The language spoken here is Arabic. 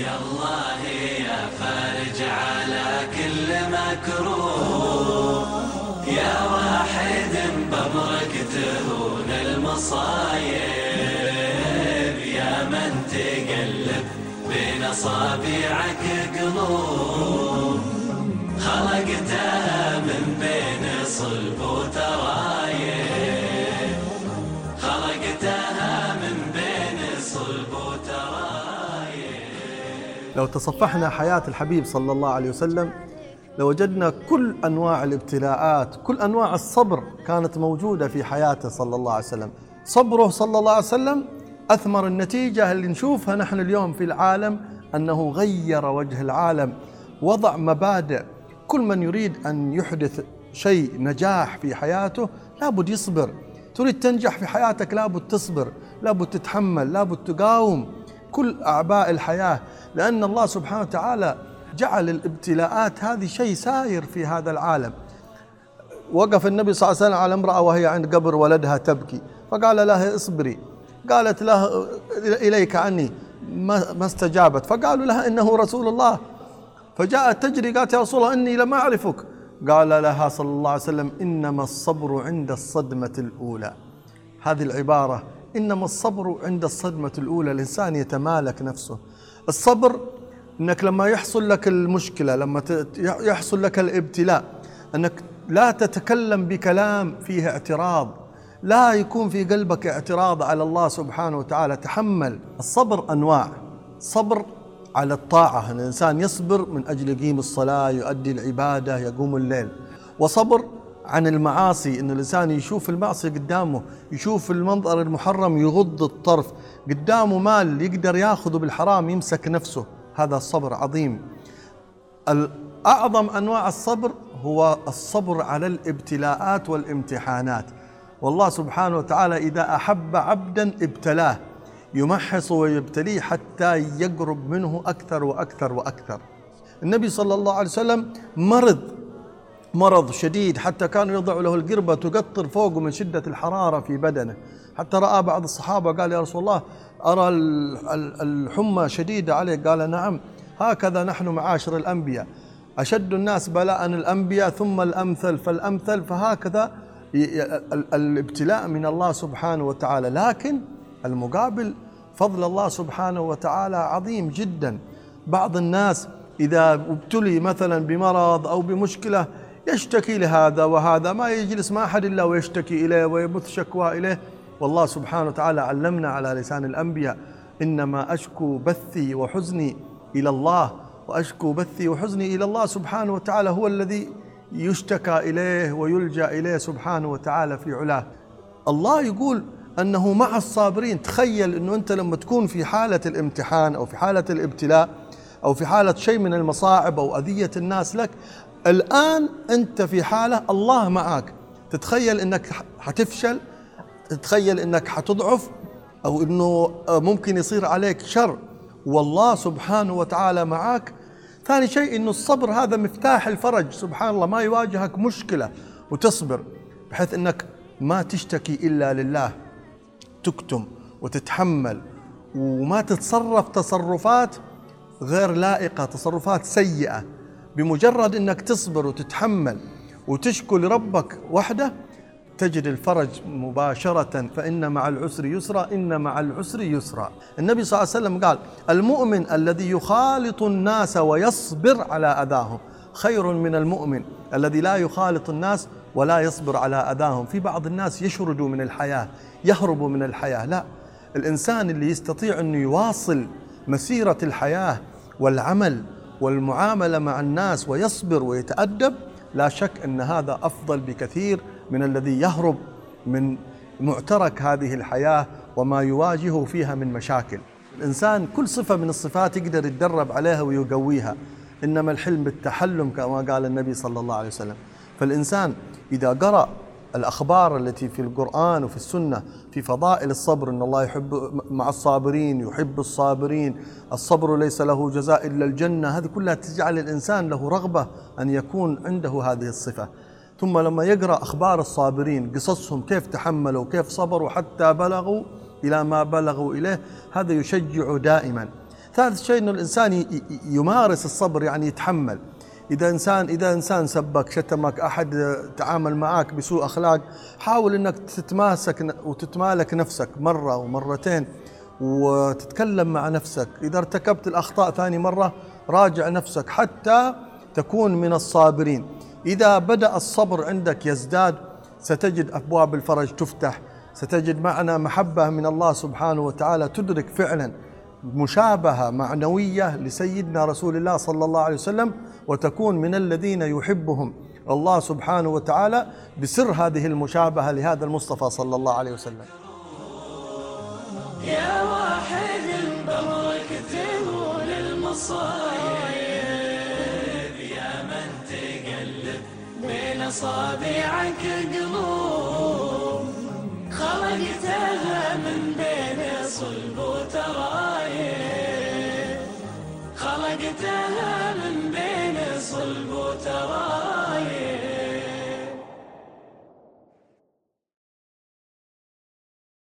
يا الله يا فارج على كل مكروه. يا واحد بأمرك تهون المصايب يا من تقلب بين أصابعك قلوب. خلقتها لو تصفحنا حياة الحبيب صلى الله عليه وسلم لوجدنا كل أنواع الابتلاءات كل أنواع الصبر كانت موجودة في حياته صلى الله عليه وسلم. صبره صلى الله عليه وسلم أثمر النتيجة اللي نشوفها نحن اليوم في العالم أنه غير وجه العالم وضع مبادئ. كل من يريد أن يحدث شيء نجاح في حياته لابد يصبر. تريد تنجح في حياتك لابد تصبر لابد تتحمل لابد تقاوم. كل أعباء الحياة لأن الله سبحانه وتعالى جعل الابتلاءات هذه شيء ساير في هذا العالم. وقف النبي صلى الله عليه وسلم على امرأة وهي عند قبر ولدها تبكي فقال لها اصبري. قالت له إليك عني ما استجابت فقالوا لها إنه رسول الله. فجاءت تجري قالت يا رسول الله إني لم أعرفك. قال لها صلى الله عليه وسلم إنما الصبر عند الصدمة الأولى. هذه العبارة إنما الصبر عند الصدمة الأولى الإنسان يتمالك نفسه. الصبر أنك لما يحصل لك المشكلة لما يحصل لك الإبتلاء أنك لا تتكلم بكلام فيه اعتراض. لا يكون في قلبك اعتراض على الله سبحانه وتعالى. تحمل. الصبر أنواع. صبر على الطاعة. الإنسان يصبر من أجل يقيم الصلاة يؤدي العبادة يقوم الليل. وصبر عن المعاصي إن الإنسان يشوف المعصية قدامه يشوف المنظر المحرم يغض الطرف. قدامه مال يقدر ياخذه بالحرام يمسك نفسه. هذا الصبر عظيم. أعظم أنواع الصبر هو الصبر على الابتلاءات والامتحانات. والله سبحانه وتعالى إذا أحب عبدا ابتلاه. يمحص ويبتليه حتى يقرب منه أكثر وأكثر وأكثر. النبي صلى الله عليه وسلم مرض. مرض شديد حتى كانوا يضعوا له القربة تقطر فوقه من شدة الحرارة في بدنه. حتى رأى بعض الصحابة قال يا رسول الله أرى ال- ال- الحمى شديدة عليك قال نعم. هكذا نحن معاشر الأنبياء. أشد الناس بلاء الأنبياء ثم الأمثل فالأمثل فهكذا الابتلاء من الله سبحانه وتعالى. لكن المقابل فضل الله سبحانه وتعالى عظيم جدا. بعض الناس إذا ابتلي مثلا بمرض أو بمشكلة يشتكي لهذا وهذا ما يجلس مع أحد إلا ويشتكي إليه ويبث شكوى إليه. والله سبحانه وتعالى علمنا على لسان الأنبياء إنما أشكو بثي وحزني إلى الله وأشكو بثي وحزني إلى الله سبحانه وتعالى هو الذي يشتكى إليه ويلجأ إليه سبحانه وتعالى في علاه. الله يقول أنه مع الصابرين تخيل أنه أنت لما تكون في حالة الامتحان أو في حالة الابتلاء أو في حالة شيء من المصاعب أو أذية الناس لك الآن أنت في حالة الله معك. تتخيل أنك حتفشل تتخيل أنك حتضعف أو أنه ممكن يصير عليك شر. والله سبحانه وتعالى معك. ثاني شيء أنه الصبر هذا مفتاح الفرج. سبحان الله ما يواجهك مشكلة وتصبر بحيث أنك ما تشتكي إلا لله. تكتم وتتحمل وما تتصرف تصرفات غير لائقة تصرفات سيئة. بمجرد أنك تصبر وتتحمل وتشكو لربك وحده تجد الفرج مباشرة فإن مع العسر يسرا إن مع العسر يسرا. النبي صلى الله عليه وسلم قال المؤمن الذي يخالط الناس ويصبر على أذاهم خير من المؤمن الذي لا يخالط الناس ولا يصبر على أذاهم. في بعض الناس يشرد من الحياة يهرب من الحياة. لا الإنسان اللي يستطيع أنه يواصل مسيرة الحياة والعمل والمعاملة مع الناس ويصبر ويتأدب لا شك أن هذا أفضل بكثير من الذي يهرب من معترك هذه الحياة وما يواجهه فيها من مشاكل. الإنسان كل صفة من الصفات يقدر يتدرب عليها ويقويها. إنما الحلم بالتحلم كما قال النبي صلى الله عليه وسلم. فالإنسان إذا قرأ الأخبار التي في القرآن وفي السنة في فضائل الصبر إن الله يحب مع الصابرين يحب الصابرين. الصبر ليس له جزاء إلا الجنة. هذه كلها تجعل الإنسان له رغبة أن يكون عنده هذه الصفة. ثم لما يقرأ أخبار الصابرين قصصهم كيف تحملوا كيف صبروا حتى بلغوا إلى ما بلغوا إليه هذا يشجع دائما. ثالث شيء ي- ي- يمارس الصبر يعني يتحمل. إذا انسان إذا إنسان سبك شتمك أحد تعامل معك بسوء أخلاق حاول إنك تتماسك وتتمالك نفسك مرة ومرتين وتتكلم مع نفسك. إذا ارتكبت الأخطاء ثاني مرة راجع نفسك حتى تكون من الصابرين. إذا بدأ الصبر عندك يزداد ستجد أبواب الفرج تفتح ستجد معنا محبة من الله سبحانه وتعالى تدرك فعلا. مشابهة معنوية لسيدنا رسول الله صلى الله عليه وسلم وتكون من الذين يحبهم الله سبحانه وتعالى بسر هذه المشابهة لهذا المصطفى صلى الله عليه وسلم. يا واحد بأمرك تهون المصايب يا من تقلب بين أصابعك حرقتها من بين صلب وترايب